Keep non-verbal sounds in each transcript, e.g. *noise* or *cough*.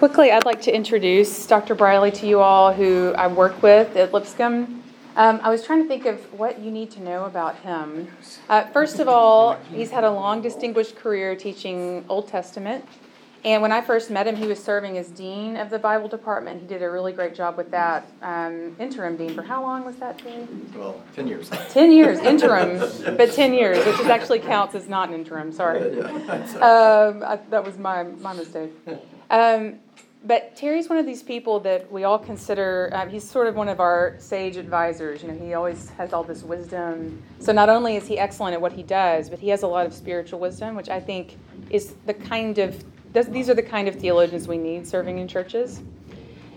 Quickly, I'd like to introduce Dr. Briley to you all, who I work with at Lipscomb. Um, I was trying to think of what you need to know about him. Uh, first of all, he's had a long, distinguished career teaching Old Testament. And when I first met him, he was serving as dean of the Bible department. He did a really great job with that. Um, interim dean for how long was that, Dean? Well, 10 years. 10 years, interim, but 10 years, which is actually counts as not an interim, sorry. *laughs* Um, I, that was my, my mistake. Um, but Terry's one of these people that we all consider, uh, he's sort of one of our sage advisors. You know, he always has all this wisdom. So not only is he excellent at what he does, but he has a lot of spiritual wisdom, which I think is the kind of these are the kind of theologians we need serving in churches.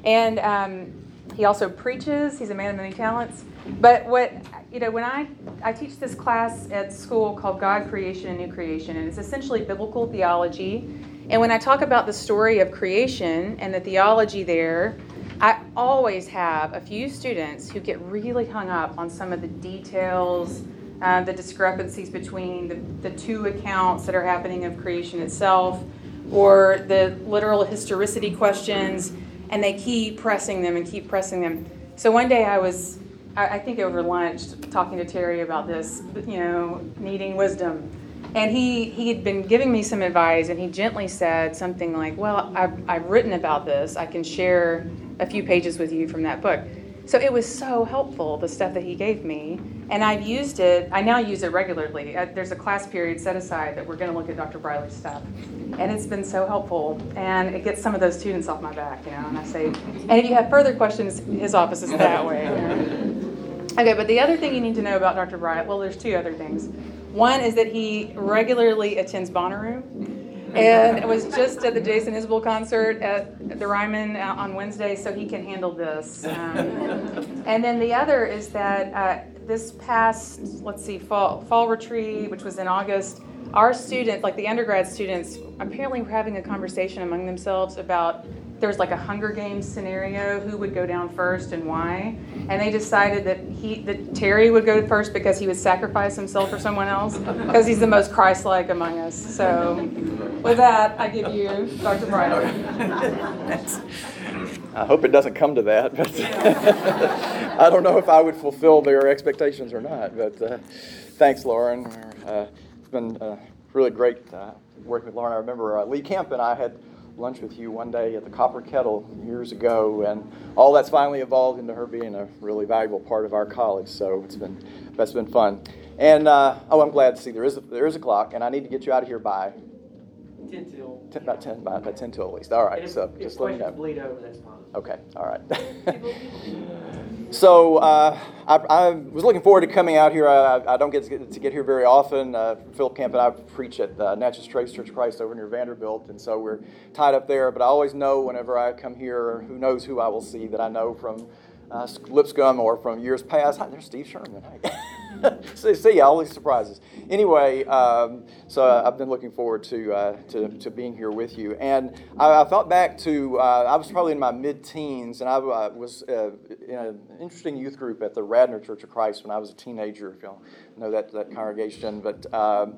And um, he also preaches. He's a man of many talents. But what you know, when I I teach this class at school called God Creation and New Creation, and it's essentially biblical theology. And when I talk about the story of creation and the theology there, I always have a few students who get really hung up on some of the details, uh, the discrepancies between the, the two accounts that are happening of creation itself or the literal historicity questions, and they keep pressing them and keep pressing them. So one day I was, I think over lunch, talking to Terry about this, you know, needing wisdom. And he, he had been giving me some advice, and he gently said something like, Well, I've, I've written about this. I can share a few pages with you from that book. So it was so helpful, the stuff that he gave me. And I've used it, I now use it regularly. Uh, there's a class period set aside that we're going to look at Dr. Briley's stuff. And it's been so helpful. And it gets some of those students off my back, you know. And I say, and if you have further questions, his office is that way. You *laughs* know? Okay, but the other thing you need to know about Dr. Briley, well, there's two other things. One is that he regularly attends Bonnaroo and it was just at the Jason Isbell concert at the Ryman uh, on Wednesday, so he can handle this. Um, and then the other is that uh, this past, let's see, fall, fall retreat, which was in August, our students, like the undergrad students, apparently were having a conversation among themselves about there was like a Hunger Games scenario, who would go down first and why. And they decided that he that Terry would go first because he would sacrifice himself for someone else because he's the most Christ-like among us. So, with that, I give you Dr. Briley. I hope it doesn't come to that, but *laughs* I don't know if I would fulfill their expectations or not. But uh, thanks, Lauren. Uh, been uh, really great uh, working with Lauren. I remember uh, Lee Camp and I had lunch with you one day at the Copper Kettle years ago, and all that's finally evolved into her being a really valuable part of our college. So it's been that's been fun. And uh, oh, I'm glad to see there is a, there is a clock, and I need to get you out of here by 10 till 10, about 10 about, about 10 till at least. All right, if, so if just let me know. bleed over, that's fine. Okay, all right. *laughs* so uh, I, I, was looking forward to coming out here. I, I don't get to, get to, get here very often. Uh, Philip Camp and I preach at uh, Natchez Trace Church of Christ over near Vanderbilt, and so we're tied up there. But I always know whenever I come here, who knows who I will see that I know from uh, Lipscomb or from years past. Hi, there's Steve Sherman. See, *laughs* see all these surprises. Anyway, um, so I've been looking forward to, uh, to, to, being here with you. And I, I thought back to, uh, I was probably in my mid teens, and I uh, was uh, in an interesting youth group at the Radnor Church of Christ when I was a teenager, if y'all know that, that congregation. But um,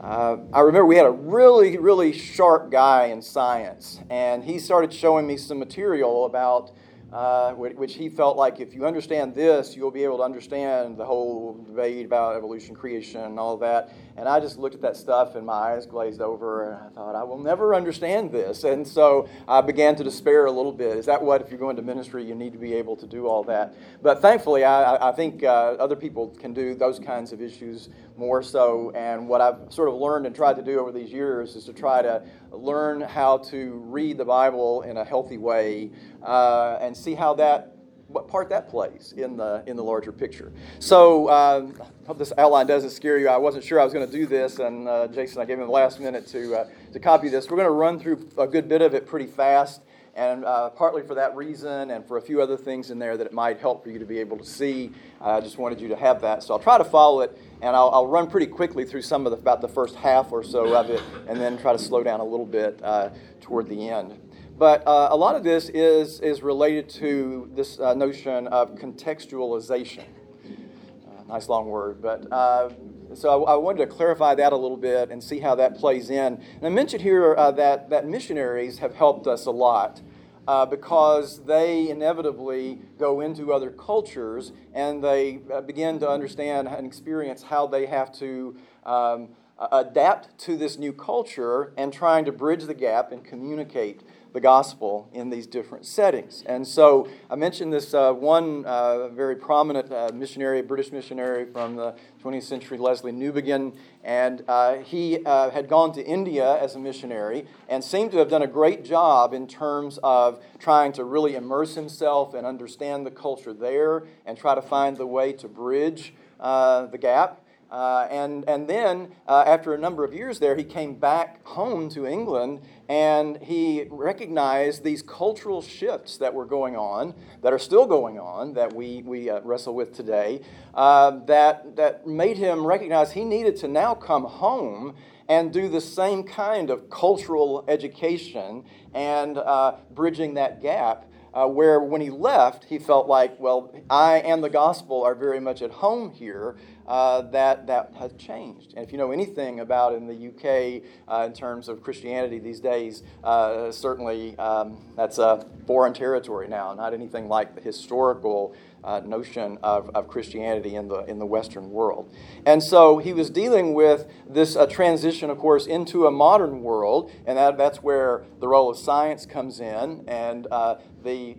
uh, I remember we had a really, really sharp guy in science, and he started showing me some material about uh, which he felt like if you understand this, you'll be able to understand the whole debate about evolution, creation, and all that. And I just looked at that stuff and my eyes glazed over, and I thought, I will never understand this. And so I began to despair a little bit. Is that what, if you're going to ministry, you need to be able to do all that? But thankfully, I, I think uh, other people can do those kinds of issues more so. And what I've sort of learned and tried to do over these years is to try to learn how to read the Bible in a healthy way uh, and see how that what part that plays in the in the larger picture. So um, hope this outline doesn't scare you. I wasn't sure I was going to do this, and uh, Jason, I gave him the last minute to uh, to copy this. We're going to run through a good bit of it pretty fast, and uh, partly for that reason, and for a few other things in there that it might help for you to be able to see. I just wanted you to have that. So I'll try to follow it, and I'll, I'll run pretty quickly through some of the, about the first half or so of it, and then try to slow down a little bit uh, toward the end. But uh, a lot of this is, is related to this uh, notion of contextualization. Uh, nice long word, but uh, so I, I, wanted to clarify that a little bit and see how that plays in. And I mentioned here uh, that, that missionaries have helped us a lot. Uh, because they inevitably go into other cultures and they uh, begin to understand and experience how they have to um, adapt to this new culture and trying to bridge the gap and communicate the gospel in these different settings. And so I mentioned this uh, one uh, very prominent uh, missionary, British missionary from the 20th century, Lesslie Newbigin, and uh, he uh, had gone to India as a missionary and seemed to have done a great job in terms of trying to really immerse himself and understand the culture there and try to find the way to bridge uh, the gap. Uh, and, and then, uh, after a number of years there, he came back home to England and he recognized these cultural shifts that were going on, that are still going on, that we, we uh, wrestle with today, uh, that, that made him recognize he needed to now come home and do the same kind of cultural education and uh, bridging that gap uh, where when he left, he felt like, well, I and the gospel are very much at home here. Uh, that that has changed. And if you know anything about in the UK uh, in terms of Christianity these days, uh, certainly um, that's a foreign territory now, not anything like the historical uh, notion of, of Christianity in the, in the Western world. And so he was dealing with this uh, transition, of course, into a modern world, and that, that's where the role of science comes in, and uh, the,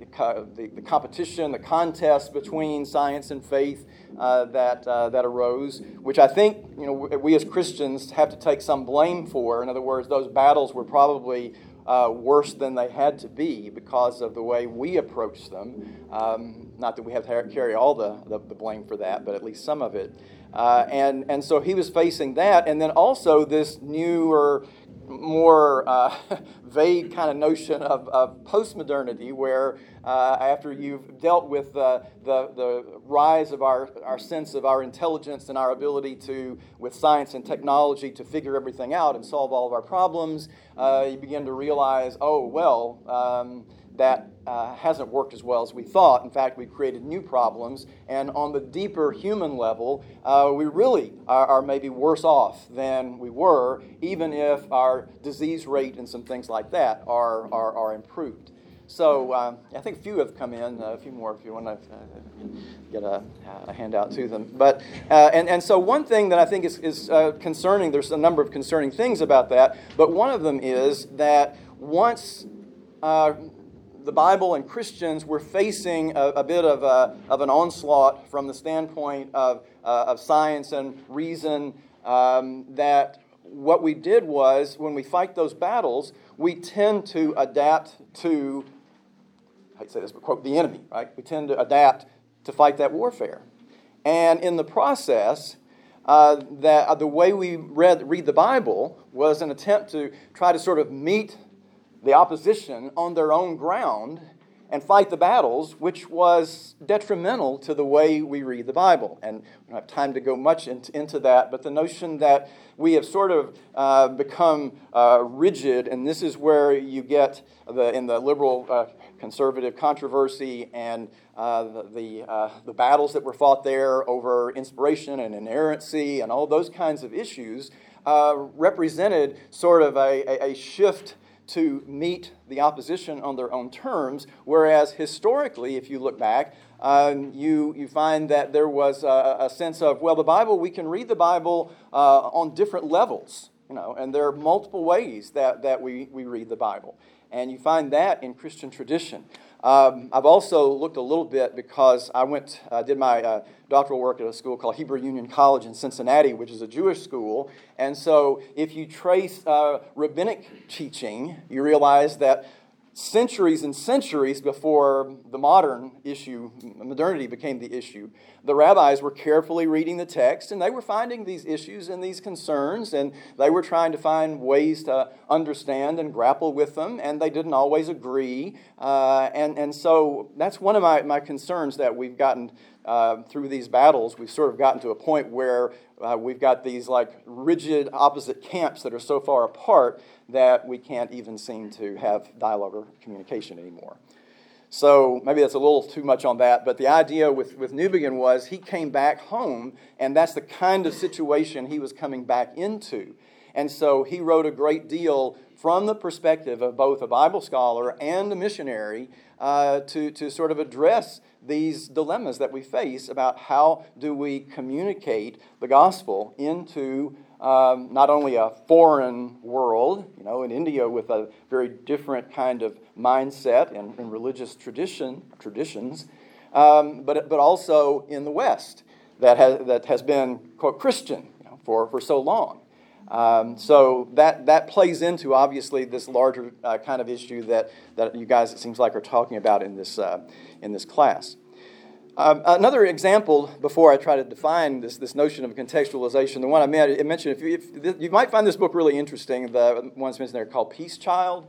the, the, competition, the contest between science and faith uh, that, uh, that arose, which I think you know, we as Christians have to take some blame for. In other words, those battles were probably uh, worse than they had to be because of the way we approach them. Um, not that we have to carry all the, the, the, blame for that, but at least some of it. Uh, and, and so he was facing that, and then also this newer more uh, *laughs* vague kind of notion of, of postmodernity, where uh, after you've dealt with the, the, the, rise of our, our sense of our intelligence and our ability to, with science and technology, to figure everything out and solve all of our problems, uh, you begin to realize, oh, well, um, that uh, hasn't worked as well as we thought. In fact, we've created new problems, and on the deeper human level, uh, we really are, are, maybe worse off than we were, even if our disease rate and some things like that are, are, are improved. So uh, I think a few have come in, a few more if you want to uh, get a, a, handout to them. But, uh, and, and so one thing that I think is, is uh, concerning, there's a number of concerning things about that, but one of them is that once the Bible and Christians were facing a, a bit of, a, of an onslaught from the standpoint of, uh, of science and reason. Um, that what we did was, when we fight those battles, we tend to adapt to, I say this, but quote, the enemy, right? We tend to adapt to fight that warfare. And in the process, uh, that uh, the way we read, read the Bible was an attempt to try to sort of meet the opposition on their own ground and fight the battles, which was detrimental to the way we read the Bible. And we don't have time to go much into, into that, but the notion that we have sort of uh, become uh, rigid, and this is where you get the, in the liberal uh, conservative controversy and uh, the, the, uh, the, battles that were fought there over inspiration and inerrancy and all those kinds of issues uh, represented sort of a, a, a shift to meet the opposition on their own terms, whereas historically, if you look back, um, you, you find that there was a, a, sense of, well, the Bible, we can read the Bible uh, on different levels, you know, and there are multiple ways that, that we, we read the Bible. And you find that in Christian tradition. Um, I've also looked a little bit because I went, uh, did my uh, doctoral work at a school called Hebrew Union College in Cincinnati, which is a Jewish school. And so, if you trace uh, rabbinic teaching, you realize that centuries and centuries before the modern issue, modernity became the issue, the rabbis were carefully reading the text and they were finding these issues and these concerns and they were trying to find ways to understand and grapple with them and they didn't always agree. Uh, and, and so that's one of my, my concerns that we've gotten uh, through these battles. We've sort of gotten to a point where uh, we've got these like rigid opposite camps that are so far apart that we can't even seem to have dialogue or communication anymore. So maybe that's a little too much on that, but the idea with, with Newbigin was he came back home, and that's the kind of situation he was coming back into. And so he wrote a great deal from the perspective of both a Bible scholar and a missionary uh, to, to sort of address these dilemmas that we face about how do we communicate the gospel into um, not only a foreign world, you know, in India with a very different kind of mindset and, and religious tradition, traditions, um, but, but also in the West that has, that has been, quote, Christian you know, for, for so long. Um, so that, that plays into obviously this larger uh, kind of issue that, that you guys, it seems like, are talking about in this, uh, in this class. Um, another example before I try to define this, this notion of contextualization, the one I mentioned, if you, if, you might find this book really interesting, the one's mentioned there called Peace Child.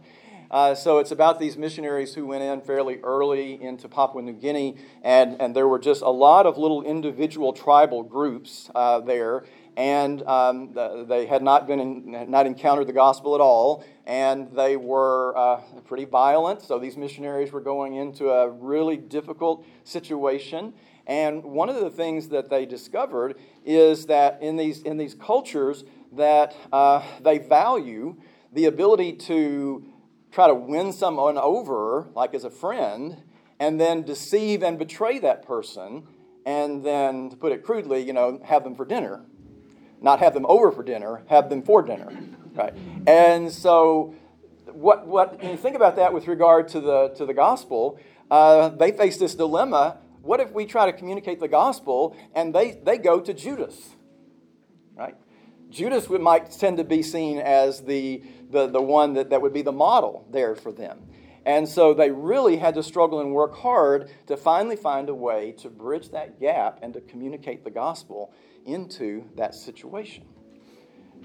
Uh, so it's about these missionaries who went in fairly early into Papua New Guinea, and, and there were just a lot of little individual tribal groups uh, there, and um, they had not been in, had not encountered the gospel at all, and they were uh, pretty violent. So these missionaries were going into a really difficult situation. And one of the things that they discovered is that in these in these cultures that uh, they value the ability to try to win someone over, like as a friend, and then deceive and betray that person, and then, to put it crudely, you know, have them for dinner not have them over for dinner, have them for dinner. Right? And so, what, what, when you think about that with regard to the, to the gospel, uh, they face this dilemma. What if we try to communicate the gospel and they, they go to Judas? Right? Judas would, might tend to be seen as the, the, the one that, that would be the model there for them. And so they really had to struggle and work hard to finally find a way to bridge that gap and to communicate the gospel into that situation.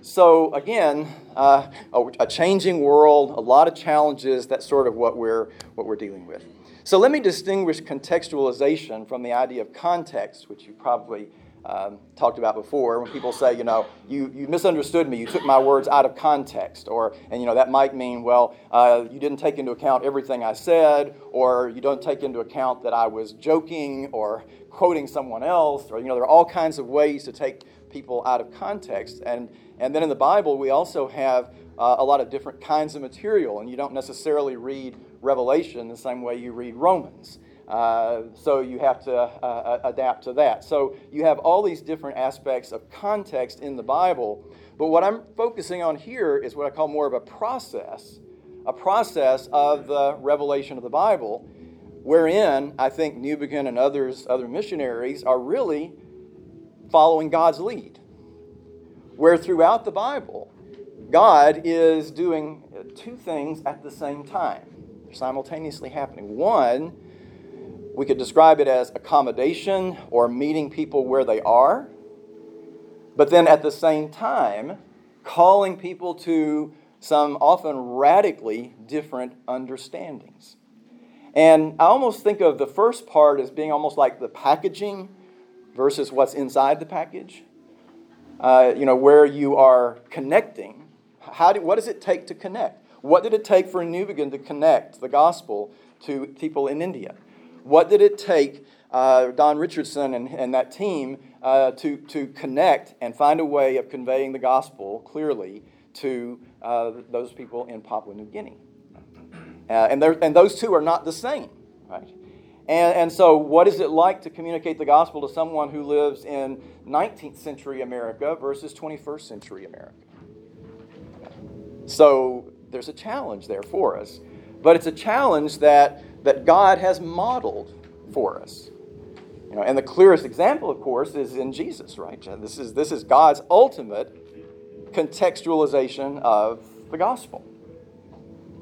So, again, uh, a, a, changing world, a lot of challenges, that's sort of what we're, what we're dealing with. So, let me distinguish contextualization from the idea of context, which you probably um, talked about before when people say, you know, you, you misunderstood me, you took my words out of context, or, and, you know, that might mean, well, uh, you didn't take into account everything I said, or you don't take into account that I was joking or quoting someone else, or, you know, there are all kinds of ways to take people out of context. And, and then in the Bible, we also have uh, a lot of different kinds of material, and you don't necessarily read Revelation the same way you read Romans. Uh, so you have to uh, uh, adapt to that. So you have all these different aspects of context in the Bible. But what I'm focusing on here is what I call more of a process, a process of the revelation of the Bible, wherein I think Newbigin and others, other missionaries, are really following God's lead. Where throughout the Bible, God is doing two things at the same time, simultaneously happening. One, we could describe it as accommodation or meeting people where they are, but then at the same time, calling people to some often radically different understandings. And I almost think of the first part as being almost like the packaging versus what's inside the package. Uh, you know, where you are connecting. How do, what does it take to connect? What did it take for a Newbigin to connect the gospel to people in India? What did it take, uh, Don Richardson and, and that team, uh, to, to connect and find a way of conveying the gospel clearly to uh, those people in Papua New Guinea? Uh, and, and those two are not the same, right? And, and so, what is it like to communicate the gospel to someone who lives in 19th century America versus 21st century America? So, there's a challenge there for us. But it's a challenge that that God has modeled for us. You know, and the clearest example, of course, is in Jesus, right? This is, this is God's ultimate contextualization of the gospel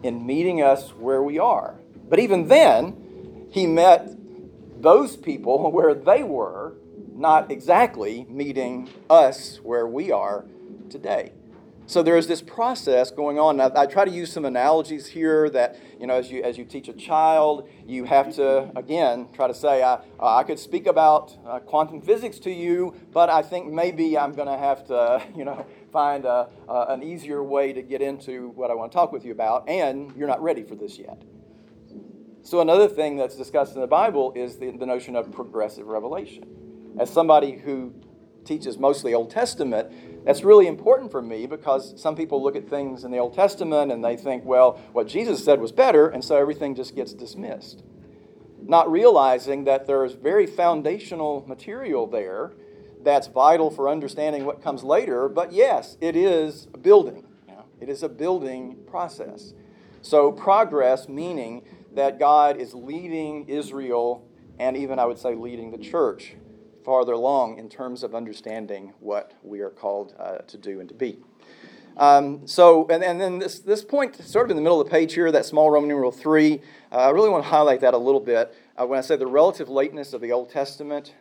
in meeting us where we are. But even then, he met those people *laughs* where they were, not exactly meeting us where we are today. So there is this process going on. I, I, try to use some analogies here that, you know, as you, as you teach a child, you have to, again, try to say, I, uh, I could speak about uh, quantum physics to you, but I think maybe I'm going to have to, *laughs* you know, find a, uh, an easier way to get into what I want to talk with you about, and you're not ready for this yet. So, another thing that's discussed in the Bible is the, the notion of progressive revelation. As somebody who teaches mostly Old Testament, that's really important for me because some people look at things in the Old Testament and they think, well, what Jesus said was better, and so everything just gets dismissed. Not realizing that there's very foundational material there that's vital for understanding what comes later, but yes, it is a building. It is a building process. So, progress meaning that God is leading Israel and even, I would say, leading the church farther along in terms of understanding what we are called uh, to do and to be. Um, so, and, and then this, this point, sort of in the middle of the page here, that small Roman numeral 3, uh, I really want to highlight that a little bit uh, when I say the relative lateness of the Old Testament.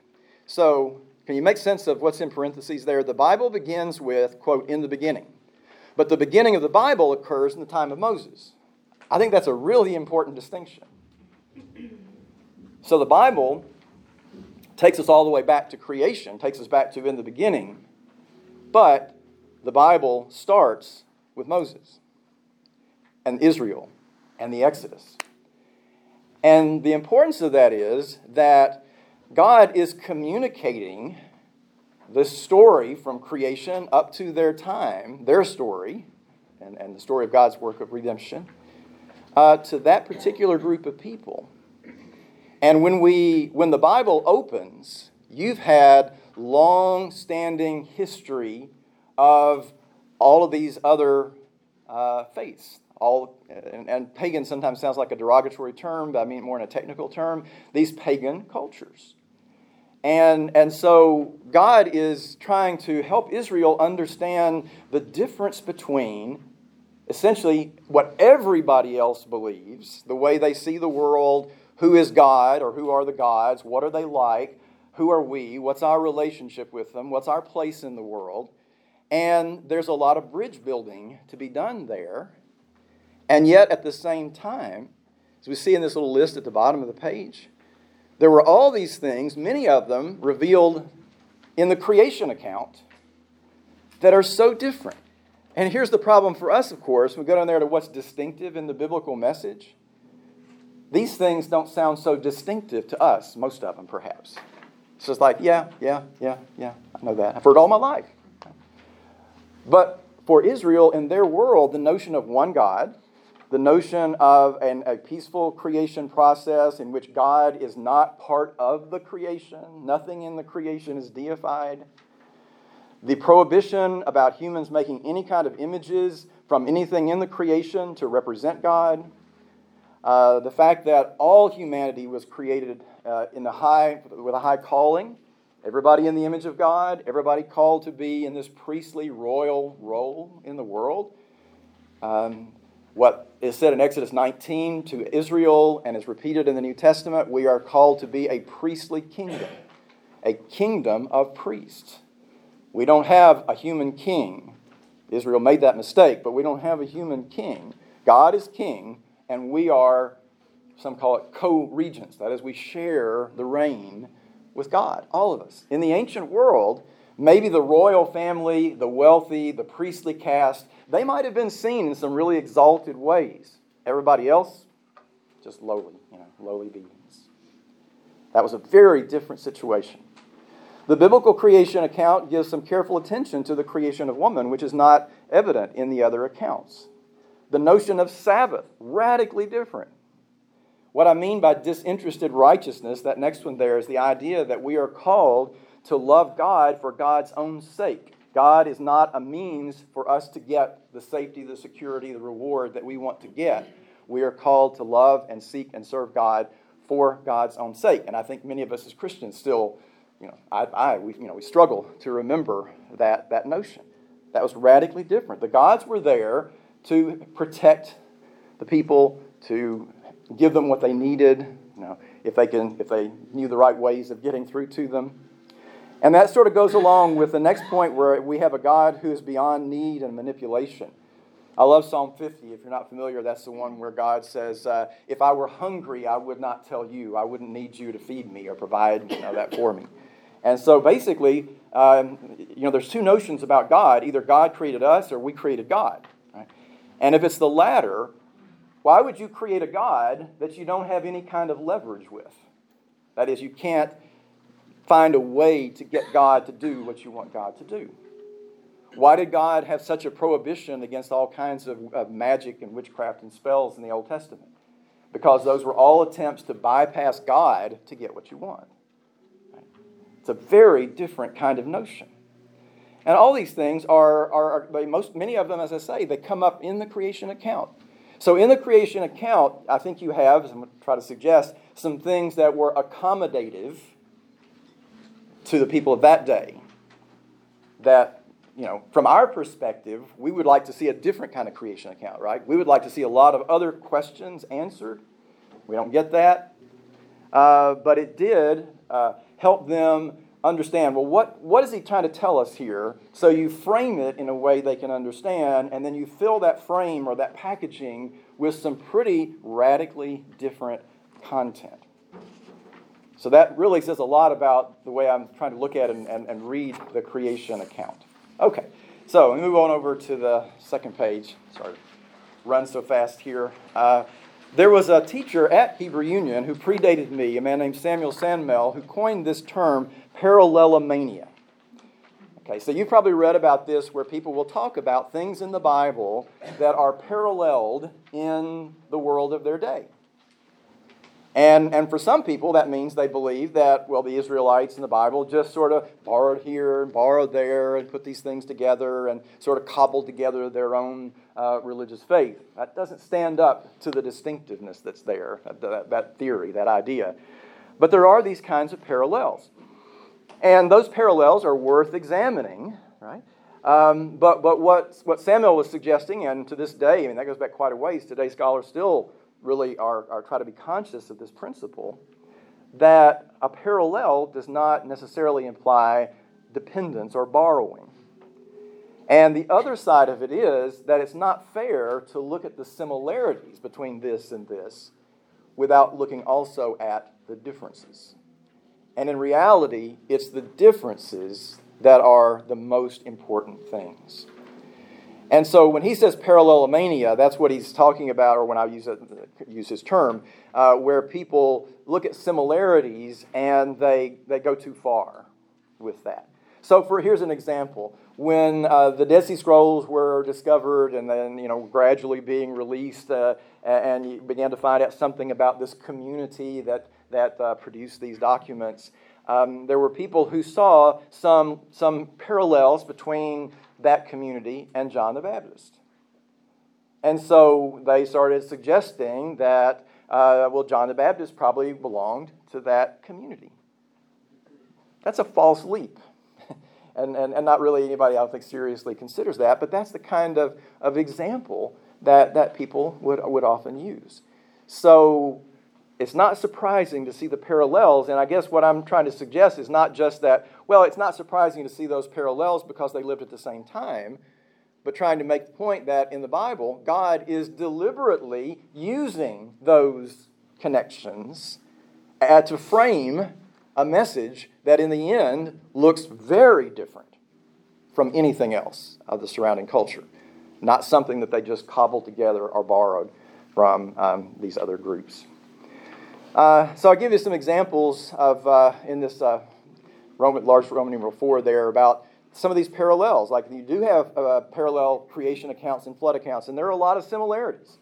So, can you make sense of what's in parentheses there? The Bible begins with, quote, in the beginning. But the beginning of the Bible occurs in the time of Moses. I think that's a really important distinction. So the Bible takes us all the way back to creation, takes us back to in the beginning, but the Bible starts with Moses and Israel and the Exodus. And the importance of that is that God is communicating this story from creation up to their time, their story, and, and the story of God's work of redemption, uh, to that particular group of people. And when, we, when the Bible opens, you've had long standing history of all of these other uh, faiths. All, and, and pagan sometimes sounds like a derogatory term, but I mean more in a technical term. These pagan cultures. And, and so God is trying to help Israel understand the difference between essentially what everybody else believes, the way they see the world, who is God or who are the gods, what are they like, who are we, what's our relationship with them, what's our place in the world. And there's a lot of bridge building to be done there. And yet, at the same time, as we see in this little list at the bottom of the page, there were all these things, many of them revealed in the creation account, that are so different. And here's the problem for us, of course. We go down there to what's distinctive in the biblical message. These things don't sound so distinctive to us, most of them perhaps. It's just like, yeah, yeah, yeah, yeah, I know that. I've heard all my life. But for Israel in their world, the notion of one God, the notion of an, a peaceful creation process in which God is not part of the creation, nothing in the creation is deified. The prohibition about humans making any kind of images from anything in the creation to represent God. Uh, the fact that all humanity was created uh, in the high, with a high calling. Everybody in the image of God, everybody called to be in this priestly royal role in the world. Um, what is said in Exodus 19 to Israel and is repeated in the New Testament, we are called to be a priestly kingdom, a kingdom of priests. We don't have a human king. Israel made that mistake, but we don't have a human king. God is king, and we are, some call it co regents. That is, we share the reign with God, all of us. In the ancient world, maybe the royal family, the wealthy, the priestly caste, they might have been seen in some really exalted ways. Everybody else, just lowly, you know, lowly beings. That was a very different situation. The biblical creation account gives some careful attention to the creation of woman, which is not evident in the other accounts. The notion of Sabbath, radically different. What I mean by disinterested righteousness, that next one there, is the idea that we are called to love God for God's own sake. God is not a means for us to get the safety, the security, the reward that we want to get. We are called to love and seek and serve God for God's own sake. And I think many of us as Christians still, you know, I, I we, you know, we struggle to remember that, that notion. That was radically different. The gods were there to protect the people, to give them what they needed, you know, if they, can, if they knew the right ways of getting through to them. And that sort of goes along with the next point where we have a God who is beyond need and manipulation. I love Psalm 50. If you're not familiar, that's the one where God says, uh, If I were hungry, I would not tell you. I wouldn't need you to feed me or provide you know, that for me. And so basically, um, you know, there's two notions about God. Either God created us or we created God. Right? And if it's the latter, Why would you create a God that you don't have any kind of leverage with? That is, you can't find a way to get God to do what you want God to do. Why did God have such a prohibition against all kinds of, of magic and witchcraft and spells in the Old Testament? Because those were all attempts to bypass God to get what you want. It's a very different kind of notion. And all these things are, are, are most, many of them, as I say, they come up in the creation account. So, in the creation account, I think you have, as I'm going to try to suggest, some things that were accommodative to the people of that day. That, you know, from our perspective, we would like to see a different kind of creation account, right? We would like to see a lot of other questions answered. We don't get that. Uh, but it did uh, help them understand well, what, what is he trying to tell us here? So you frame it in a way they can understand, and then you fill that frame or that packaging with some pretty radically different content. So that really says a lot about the way I'm trying to look at and, and, and read the creation account. Okay, so we move on over to the second page. Sorry, run so fast here. Uh, there was a teacher at Hebrew Union who predated me, a man named Samuel Sandmel, who coined this term parallelomania. Okay, so you've probably read about this where people will talk about things in the Bible that are paralleled in the world of their day. And, and for some people, that means they believe that, well, the Israelites in the Bible just sort of borrowed here and borrowed there and put these things together and sort of cobbled together their own uh, religious faith. That doesn't stand up to the distinctiveness that's there, that, that theory, that idea. But there are these kinds of parallels. And those parallels are worth examining, right? Um, but but what, what Samuel was suggesting, and to this day, I mean, that goes back quite a ways, today scholars still really are, are try to be conscious of this principle that a parallel does not necessarily imply dependence or borrowing. And the other side of it is that it's not fair to look at the similarities between this and this without looking also at the differences. And in reality, it's the differences that are the most important things. And so when he says parallelomania, that's what he's talking about, or when I use, use his term, uh, where people look at similarities and they, they go too far with that. So for here's an example. When uh, the Dead Sea Scrolls were discovered and then you know gradually being released, uh, and you began to find out something about this community that that uh, produced these documents, um, there were people who saw some some parallels between that community and John the Baptist. And so they started suggesting that, uh, well, John the Baptist probably belonged to that community. That's a false leap. *laughs* and, and, and not really anybody, I don't think, seriously considers that, but that's the kind of, of example that, that people would, would often use. So it's not surprising to see the parallels. And I guess what I'm trying to suggest is not just that, well, it's not surprising to see those parallels because they lived at the same time, but trying to make the point that in the Bible, God is deliberately using those connections to frame a message that in the end looks very different from anything else of the surrounding culture. Not something that they just cobbled together or borrowed from um, these other groups. Uh, so I'll give you some examples of uh, in this uh, Roman, large Roman numeral four there about some of these parallels. Like you do have uh, parallel creation accounts and flood accounts, and there are a lot of similarities.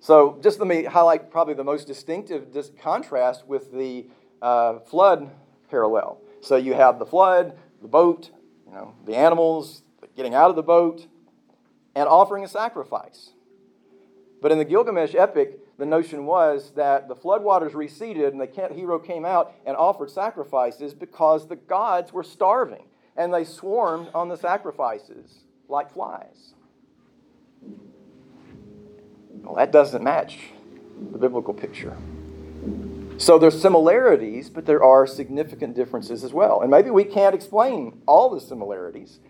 So just let me highlight probably the most distinctive dis- contrast with the uh, flood parallel. So you have the flood, the boat, you know, the animals getting out of the boat, and offering a sacrifice. But in the Gilgamesh epic, the notion was that the floodwaters receded and the hero came out and offered sacrifices because the gods were starving and they swarmed on the sacrifices like flies. Well, that doesn't match the biblical picture. So there's similarities, but there are significant differences as well. And maybe we can't explain all the similarities,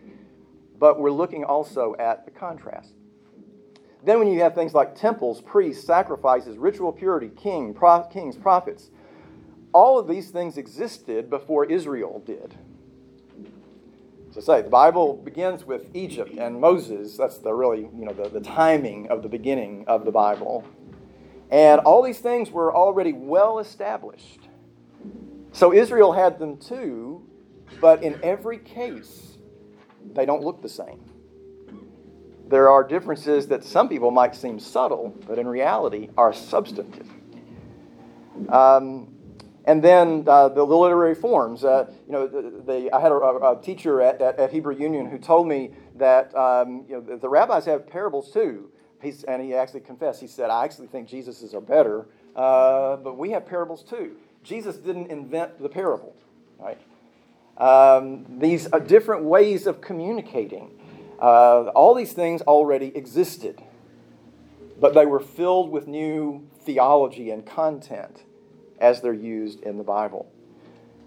but we're looking also at the contrast. Then, when you have things like temples, priests, sacrifices, ritual purity, king, pro- kings, prophets, all of these things existed before Israel did. So, say the Bible begins with Egypt and Moses. That's the really, you know, the, the timing of the beginning of the Bible. And all these things were already well established. So Israel had them too, but in every case, they don't look the same. There are differences that some people might seem subtle, but in reality are substantive. Um, and then uh, the, literary forms. Uh, you know, the, the, I had a, a teacher at, at, at, Hebrew Union who told me that um, you know, the, the, rabbis have parables too. He's, and he actually confessed. He said, "I actually think Jesus's are better, uh, but we have parables too. Jesus didn't invent the parable, right? Um, these are different ways of communicating. Uh, all these things already existed, but they were filled with new theology and content as they're used in the Bible.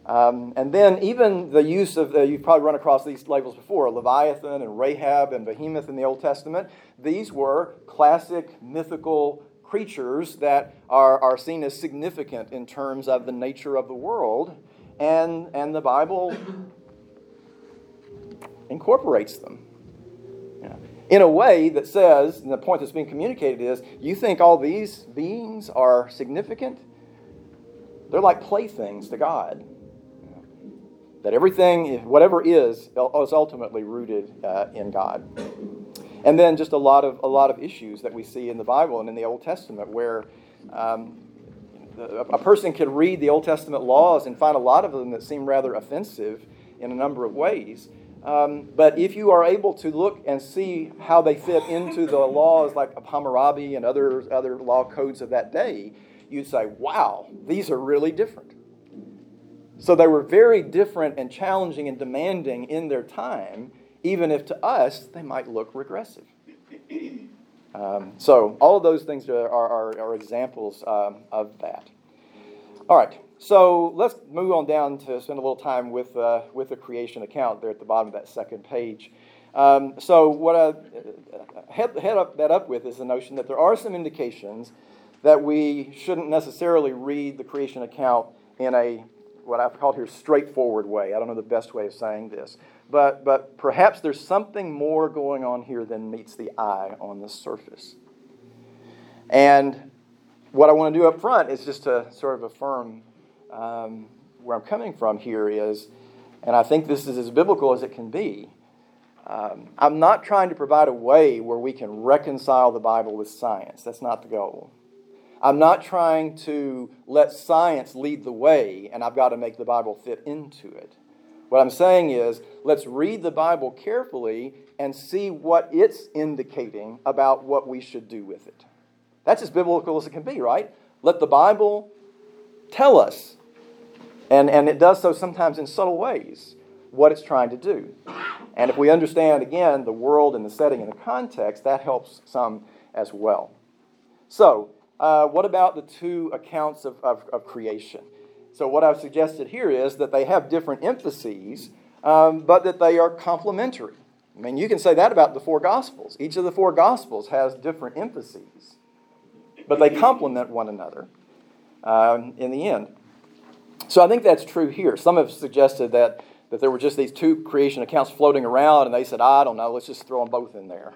Um, and then even the use of, uh, you've probably run across these labels before, Leviathan and Rahab and Behemoth in the Old Testament. These were classic mythical creatures that are, are seen as significant in terms of the nature of the world. And, and the Bible incorporates them in a way that says, and the point that's being communicated is, you think all these beings are significant? They're like playthings to God. That everything, whatever is, is ultimately rooted uh, in God. And then just a lot of a lot of issues that we see in the Bible and in the Old Testament, where um, a person can read the Old Testament laws and find a lot of them that seem rather offensive in a number of ways. Um, but if you are able to look and see how they fit into the laws like of Hammurabi and other, other law codes of that day, you'd say, wow, these are really different. So they were very different and challenging and demanding in their time, even if to us they might look regressive. Um, so all of those things are, are, are examples um, of that. All right, so let's move on down to spend a little time with, uh, with the creation account there at the bottom of that second page. Um, so what I head, head up that up with is the notion that there are some indications that we shouldn't necessarily read the creation account in a what I've called here straightforward way. I don't know the best way of saying this, but but perhaps there's something more going on here than meets the eye on the surface. And what I want to do up front is just to sort of affirm um, where I'm coming from here is, and I think this is as biblical as it can be. Um, I'm not trying to provide a way where we can reconcile the Bible with science. That's not the goal. I'm not trying to let science lead the way and I've got to make the Bible fit into it. What I'm saying is, let's read the Bible carefully and see what it's indicating about what we should do with it. That's as biblical as it can be, right? Let the Bible tell us and, and it does so sometimes in subtle ways, what it's trying to do. And if we understand, again, the world and the setting and the context, that helps some as well. So, uh, what about the two accounts of, of, of, creation? So, what I've suggested here is that they have different emphases, um, but that they are complementary. I mean, you can say that about the four Gospels. Each of the four Gospels has different emphases, but they complement one another um, in the end. So I think that's true here. Some have suggested that, that there were just these two creation accounts floating around, and they said, I don't know, let's just throw them both in there.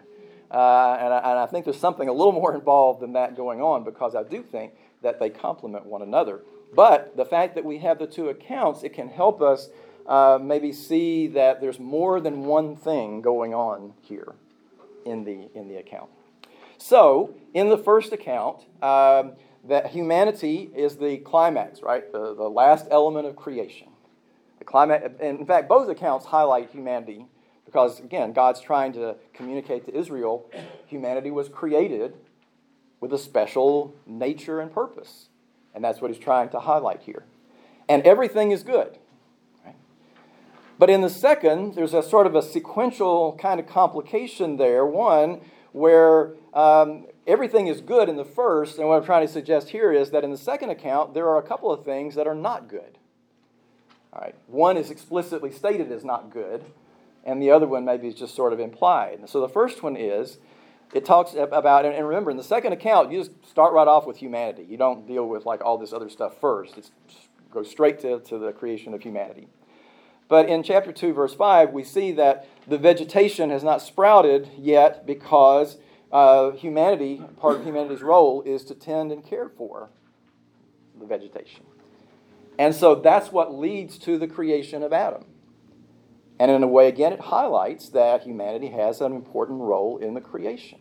Uh, and, I, and I think there's something a little *laughs* more involved than that going on because I do think that they complement one another. But the fact that we have the two accounts, it can help us uh, maybe see that there's more than one thing going on here in the, in the account. So, in the first account, um, that humanity is the climax, right? The, the last element of creation. The climax, and in fact, both accounts highlight humanity because, again, God's trying to communicate to Israel humanity was created with a special nature and purpose. And that's what he's trying to highlight here. And everything is good. But in the second, there's a sort of a sequential kind of complication there. One, where um, everything is good in the first, and what I'm trying to suggest here is that in the second account, there are a couple of things that are not good. All right, one is explicitly stated as not good, and the other one maybe is just sort of implied. So the first one is it talks about, and remember, in the second account, you just start right off with humanity. You don't deal with like all this other stuff first. It goes straight to, to the creation of humanity. But in chapter 2, verse 5, we see that the vegetation has not sprouted yet because uh, humanity, part of humanity's role is to tend and care for the vegetation. And so that's what leads to the creation of Adam. And in a way, again, it highlights that humanity has an important role in the creation.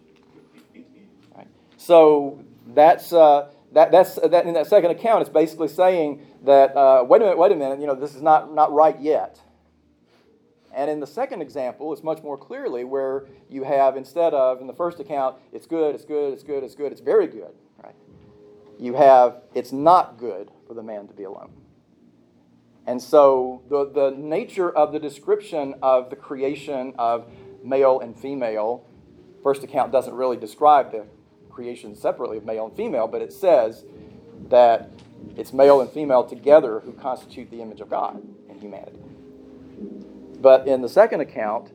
Right? So that's, uh, that, that's that in that second account, it's basically saying that, uh, wait a minute, wait a minute, you know, this is not, not right yet. And in the second example, it's much more clearly where you have, instead of, in the first account, it's good, it's good, it's good, it's good, it's very good, right? You have, it's not good for the man to be alone. And so the, the nature of the description of the creation of male and female, first account doesn't really describe the creation separately of male and female, but it says that it's male and female together who constitute the image of God in humanity. But in the second account,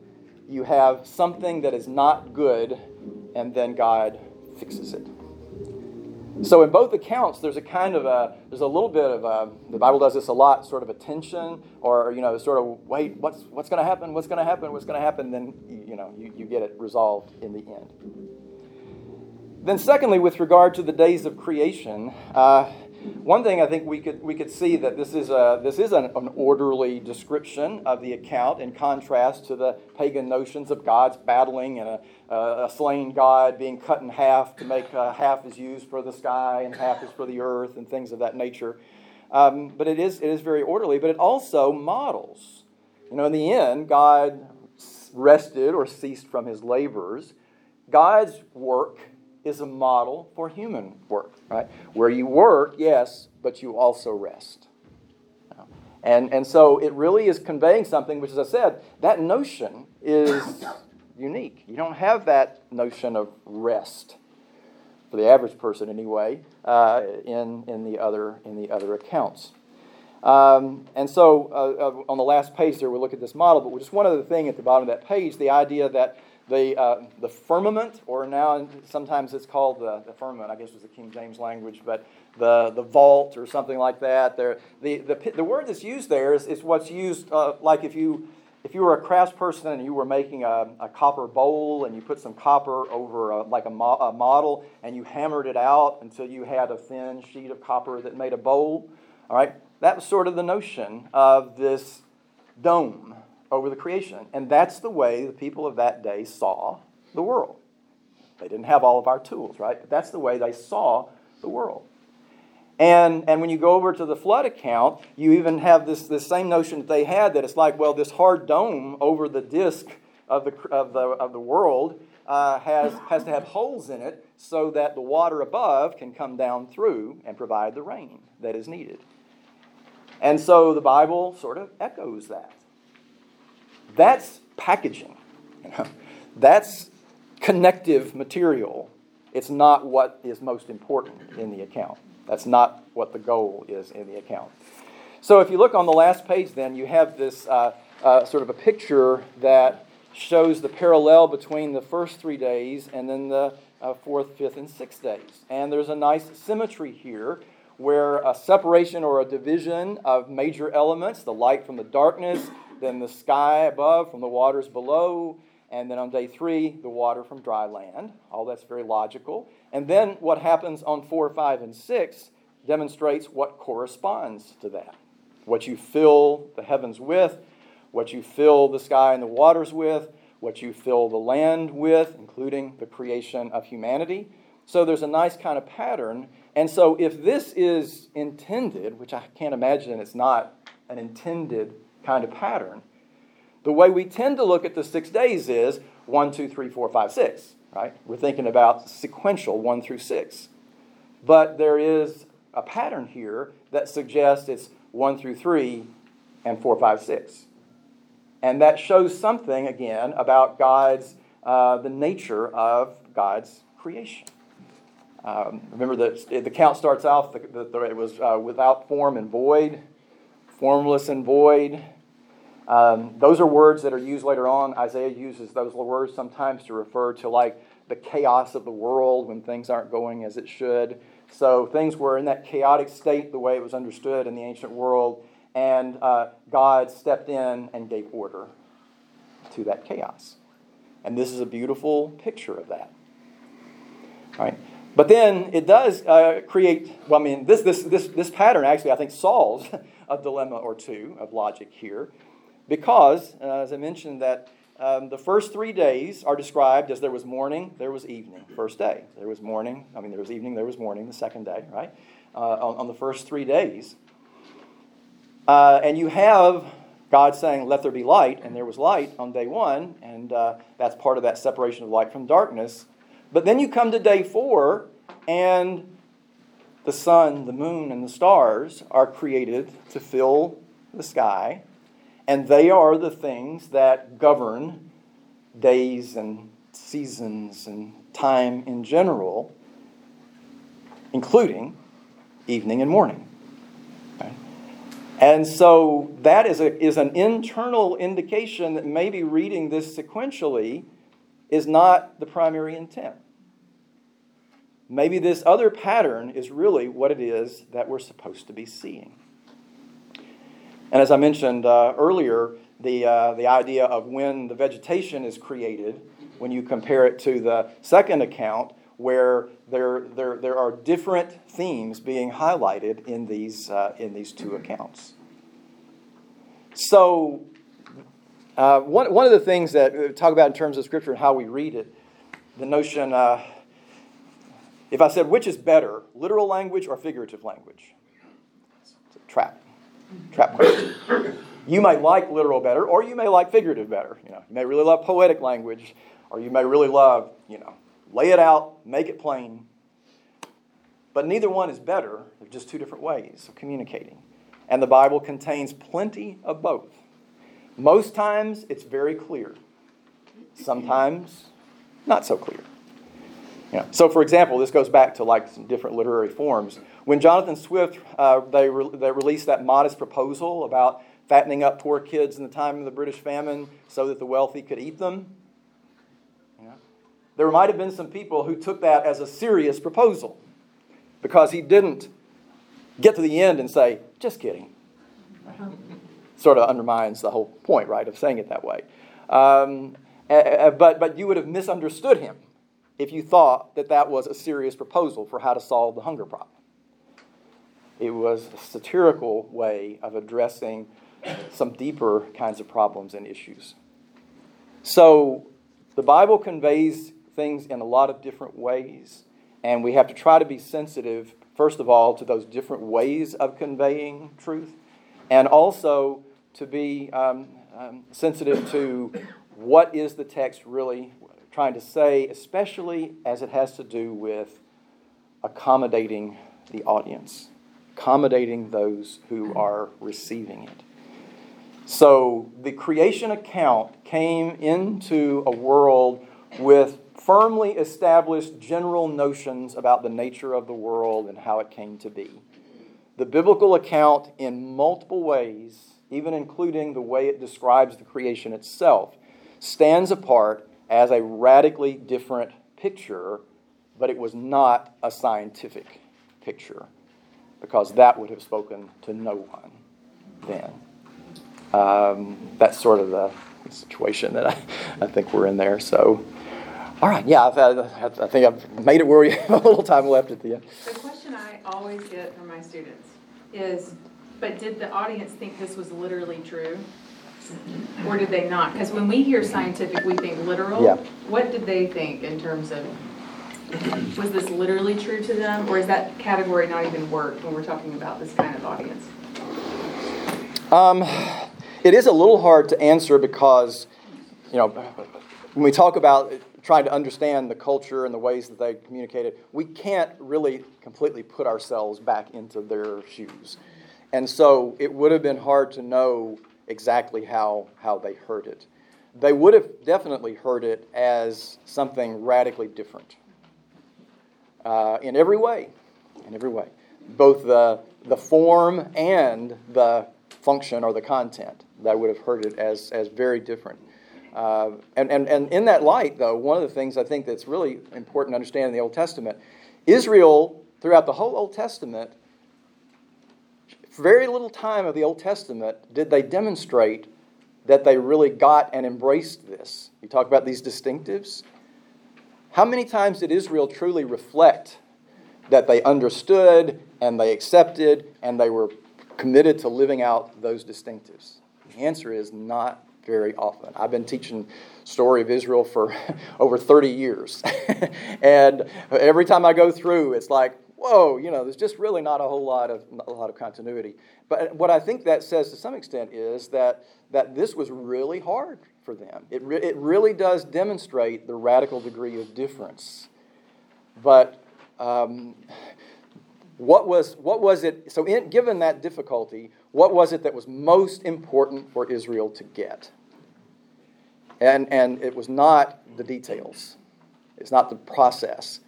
you have something that is not good, and then God fixes it. So in both accounts, there's a kind of a there's a little bit of a the Bible does this a lot, sort of a tension, or you know, sort of wait, what's what's going to happen? What's going to happen? What's going to happen? Then you know, you, you get it resolved in the end. Then, secondly, with regard to the days of creation, uh, one thing I think we could we could see that this is a this is an, an, orderly description of the account in contrast to the pagan notions of gods battling and a, a slain god being cut in half to make uh, half is used for the sky and half is for the earth and things of that nature. Um, but it is it is very orderly. But it also models. You know, in the end, God rested or ceased from his labors. God's work is a model for human work, right? Where you work, yes, but you also rest. And, and so it really is conveying something, which, as I said, that notion is *coughs* unique. You don't have that notion of rest for the average person, anyway, uh, in, in, the other, in the other accounts. Um, and so uh, uh, on the last page there, we look at this model, but just one other thing at the bottom of that page the idea that the, uh, the firmament, or now sometimes it's called the, the firmament, I guess was the King James language, but the, the vault or something like that. There, the, the, the word that's used there is, is what's used uh, like if you, if you were a craftsperson and you were making a, a copper bowl and you put some copper over a, like a, mo- a model and you hammered it out until you had a thin sheet of copper that made a bowl. All right, that was sort of the notion of this dome over the creation. And that's the way the people of that day saw the world. They didn't have all of our tools, right? But that's the way they saw the world. And, and when you go over to the flood account, you even have this, this same notion that they had that it's like, well, this hard dome over the disk of the, of the, of the world uh, has, has to have holes in it so that the water above can come down through and provide the rain that is needed. And so the Bible sort of echoes that. That's packaging. You know? That's connective material. It's not what is most important in the account. That's not what the goal is in the account. So if you look on the last page, then you have this uh, uh, sort of a picture that shows the parallel between the first three days and then the uh, fourth, fifth, and sixth days. And there's a nice symmetry here where a separation or a division of major elements, the light from the darkness, then the sky above from the waters below, and then on day three, the water from dry land. All that's very logical. And then what happens on four, five, and six demonstrates what corresponds to that. What you fill the heavens with, what you fill the sky and the waters with, what you fill the land with, including the creation of humanity. So there's a nice kind of pattern. And so if this is intended, which I can't imagine it's not an intended kind of pattern. The way we tend to look at the six days is one, two, three, four, five, six, right? We're thinking about sequential one through six. But there is a pattern here that suggests it's one through three and four, five, six. And that shows something, again, about God's, uh, the nature of God's creation. Um, remember that the count starts off, the, the, it was uh, without form and void, formless and void, um, those are words that are used later on. Isaiah uses those words sometimes to refer to like the chaos of the world when things aren't going as it should. So things were in that chaotic state the way it was understood in the ancient world, and uh, God stepped in and gave order to that chaos. And this is a beautiful picture of that. Right? But then it does uh, create, well, I mean, this, this, this, this pattern actually, I think, solves *laughs* a dilemma or two of logic here. Because, uh, as I mentioned, that um, the first three days are described as there was morning, there was evening. First day, there was morning, I mean, there was evening, there was morning, the second day, right? Uh, on, on, the first three days. Uh, and you have God saying, Let there be light, and there was light on day one, and uh, that's part of that separation of light from darkness. But then you come to day four, and the sun, the moon, and the stars are created to fill the sky, and they are the things that govern days and seasons and time in general, including evening and morning. And so that is, a, is an internal indication that maybe reading this sequentially is not the primary intent. Maybe this other pattern is really what it is that we're supposed to be seeing. And as I mentioned uh, earlier, the, uh, the idea of when the vegetation is created, when you compare it to the second account, where there, there, there are different themes being highlighted in these, uh, in these two accounts. So, uh, one, one of the things that we talk about in terms of Scripture and how we read it, the notion, uh, if I said which is better, literal language or figurative language? It's a trap. Trap question. You may like literal better, or you may like figurative better. You know, you may really love poetic language, or you may really love, you know, lay it out, make it plain. But neither one is better. They're just two different ways of communicating. And the Bible contains plenty of both. Most times it's very clear. Sometimes not so clear. Yeah. So, for example, this goes back to like some different literary forms. When Jonathan Swift uh, they, re- they released that modest proposal about fattening up poor kids in the time of the British famine so that the wealthy could eat them, yeah. there might have been some people who took that as a serious proposal because he didn't get to the end and say, just kidding. *laughs* Sort of undermines the whole point, right, of saying it that way. Um, but, but you would have misunderstood him if you thought that that was a serious proposal for how to solve the hunger problem. It was a satirical way of addressing some deeper kinds of problems and issues. So the Bible conveys things in a lot of different ways. And we have to try to be sensitive, first of all, to those different ways of conveying truth, and also to be um, um, sensitive to what is the text really trying to say, especially as it has to do with accommodating the audience, accommodating those who are receiving it. So the creation account came into a world with firmly established general notions about the nature of the world and how it came to be. The biblical account, in multiple ways, even including the way it describes the creation itself, stands apart as a radically different picture, but it was not a scientific picture because that would have spoken to no one then. Um, that's sort of the situation that I, I think we're in there. So. All right, yeah, I've, I think I've made it where we *laughs* have a little time left at the end. The question I always get from my students is, but did the audience think this was literally true? Or did they not? Because when we hear scientific, we think literal. Yeah. What did they think in terms of, was this literally true to them? Or is that category not even work when we're talking about this kind of audience? Um, it is a little hard to answer because, you know, when we talk about trying to understand the culture and the ways that they communicated, we can't really completely put ourselves back into their shoes. And so it would have been hard to know exactly how, how they heard it. They would have definitely heard it as something radically different uh, in every way. In every way. Both the, the form and the function or the content. They would have heard it as, as very different. Uh, and, and, and in that light, though, one of the things I think that's really important to understand in the Old Testament, Israel, throughout the whole Old Testament, very little time of the Old Testament did they demonstrate that they really got and embraced this. You talk about these distinctives. how many times did Israel truly reflect that they understood and they accepted and they were committed to living out those distinctives? The answer is not very often. I've been teaching story of Israel for *laughs* over 30 years. *laughs* and every time I go through, it's like, whoa, you know, there's just really not a whole lot of a lot of continuity. But what I think that says to some extent is that that this was really hard for them. It, re- it really does demonstrate the radical degree of difference. But um, what was what was it? So, in, given that difficulty, what was it that was most important for Israel to get? And and it was not the details. It's not the process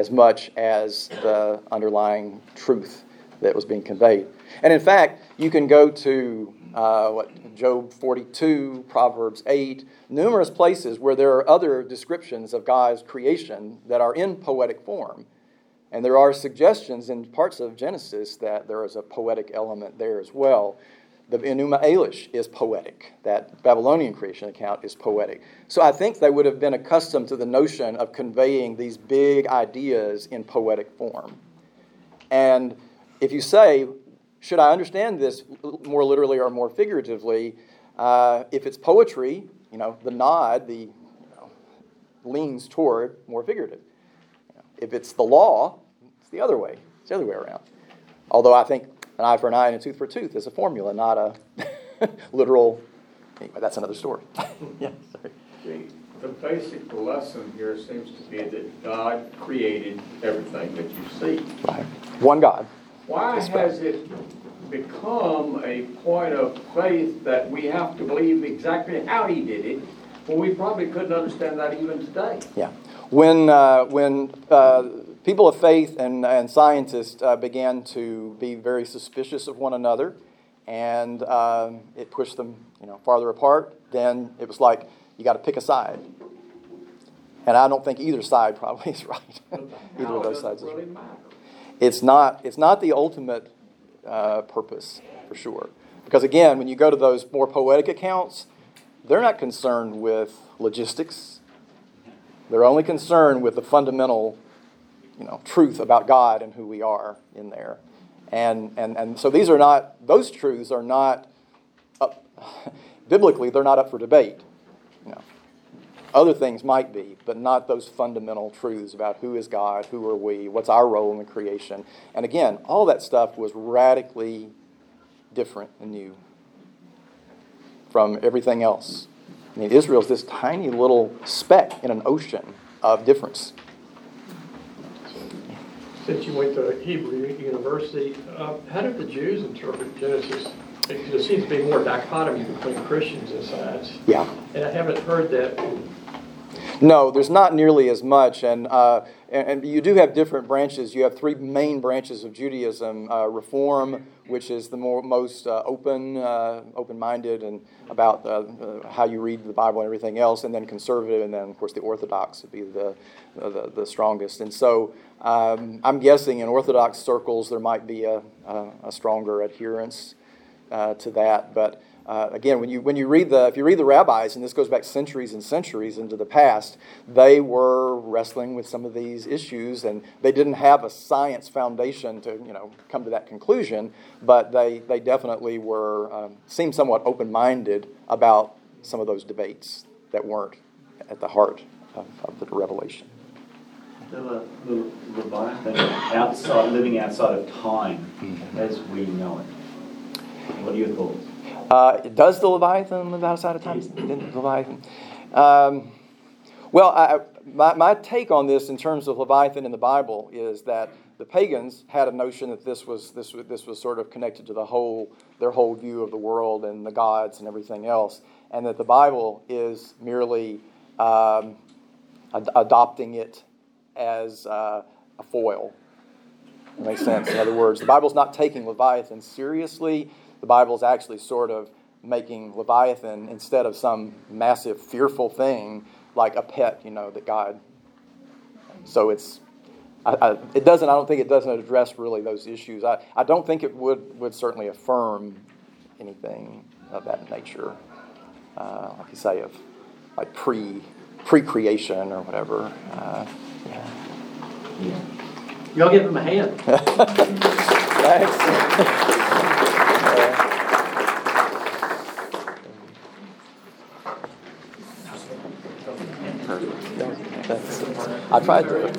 as much as the underlying truth that was being conveyed. And in fact, you can go to uh, what Job 42, Proverbs 8, numerous places where there are other descriptions of God's creation that are in poetic form. And there are suggestions in parts of Genesis that there is a poetic element there as well. The Enuma Elish is poetic. That Babylonian creation account is poetic. So I think they would have been accustomed to the notion of conveying these big ideas in poetic form. And if you say, should I understand this more literally or more figuratively? Uh, if it's poetry, you know, the nod, the you know, leans toward more figurative. You know, if it's the law, it's the other way. It's the other way around. Although I think an eye for an eye and a tooth for a tooth is a formula, not a *laughs* literal. Anyway, that's another story. *laughs* yeah, sorry. The, the basic lesson here seems to be that God created everything that you see. Right. One God. Why has it become a point of faith that we have to believe exactly how He did it when we probably couldn't understand that even today? Yeah. When, uh, when uh, people of faith and, and scientists uh, began to be very suspicious of one another, and um, it pushed them, you know, farther apart. Then it was like you got to pick a side, and I don't think either side *laughs* probably is right. *laughs* either of those sides is right. It's not. It's not the ultimate uh, purpose for sure, because again, when you go to those more poetic accounts, they're not concerned with logistics. They're only concerned with the fundamental you know, truth about God and who we are in there. And, and, and so these are not, those truths are not, up, *laughs* biblically, they're not up for debate. You know, other things might be, but not those fundamental truths about who is God, who are we, what's our role in the creation. And again, all that stuff was radically different and new from everything else. I mean, Israel's this tiny little speck in an ocean of difference. Since you went to Hebrew University, uh, how did the Jews interpret Genesis? Because there seems to be more dichotomy between Christians and science. Yeah. And I haven't heard that. No, there's not nearly as much, and, uh, and, and you do have different branches. You have three main branches of Judaism: uh, Reform, which is the more, most uh, open, uh, open-minded, and about uh, how you read the Bible and everything else, and then conservative, and then of course the Orthodox would be the the, the strongest. And so um, I'm guessing in Orthodox circles there might be a, a, a stronger adherence uh, to that, but. Uh, again, when you when you read the if you read the rabbis, and this goes back centuries and centuries into the past, they were wrestling with some of these issues, and they didn't have a science foundation to you know come to that conclusion, but they they definitely were um, seemed somewhat open minded about some of those debates that weren't at the heart of, of the revelation. The, the Leviathan outside, living outside of time as we know it. What are your thoughts? Uh, does the Leviathan live outside of time? Leviathan. Um, well, I, my, my take on this in terms of Leviathan in the Bible is that the pagans had a notion that this was this this was sort of connected to the whole their whole view of the world and the gods and everything else, and that the Bible is merely um, ad- adopting it as uh, a foil. It makes sense. In other words, the Bible's not taking Leviathan seriously the Bible is actually sort of making Leviathan, instead of some massive, fearful thing, like a pet, you know, that God. So it's, I, I, it doesn't, I don't think it doesn't address really those issues. I, I don't think it would, would certainly affirm anything of that nature, uh, like you say, of like pre pre-creation or whatever. Uh, yeah. Y'all give him a hand. *laughs* Thanks. I tried to.